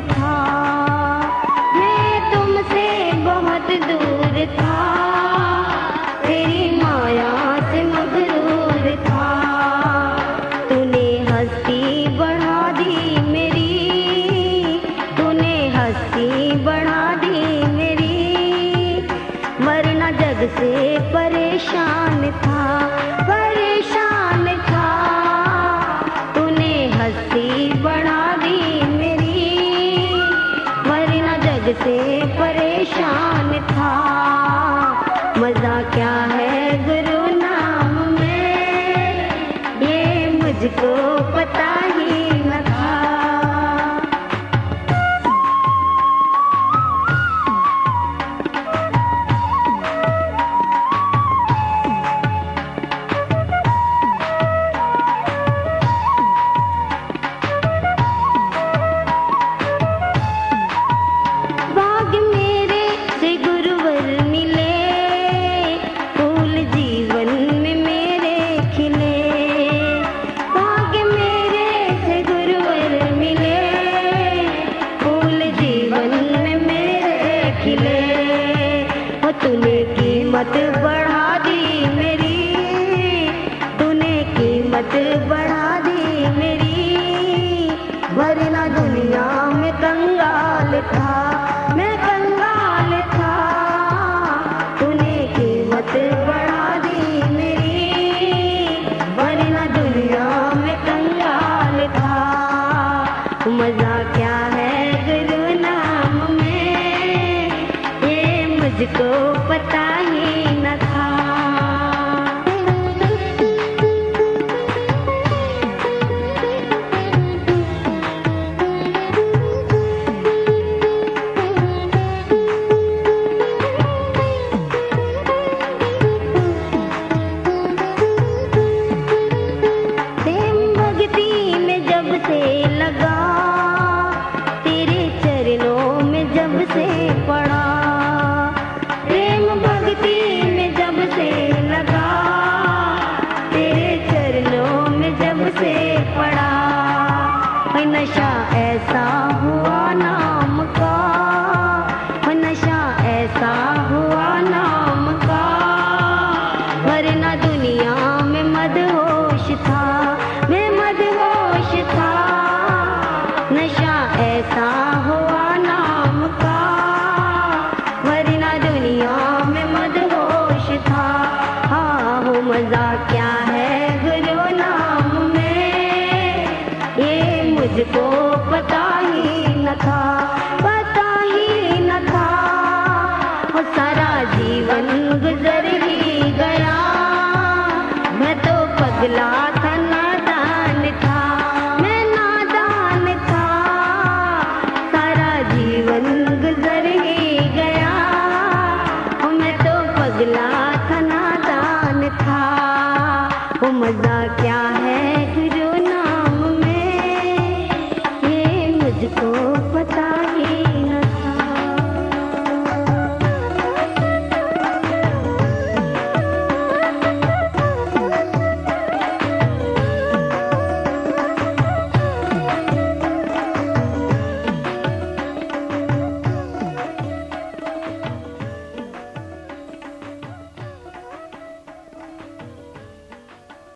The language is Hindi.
था। मैं तुमसे बहुत दूर था। तेरी माया से था। तूने बढ़ा दी मेरी। तूने बढ़ा दी मेरी। जग से परेशान मज़ा क्या है गुरु नाम में? ये मुझको कीमत बढ़ा दी मेरी। तूने कीमत बढ़ा दी मेरी। वरना दुनिया में कंगाल था। नशा ऐसा हुआ नाम का। नशा ऐसा हुआ नाम का। वरना दुनिया में मदहोश था, मैं मदहोश था। नशा ऐसा हुआ नाम का। वरना दुनिया में मदहोश था। हाँ हो मज़ा क्या है? oh.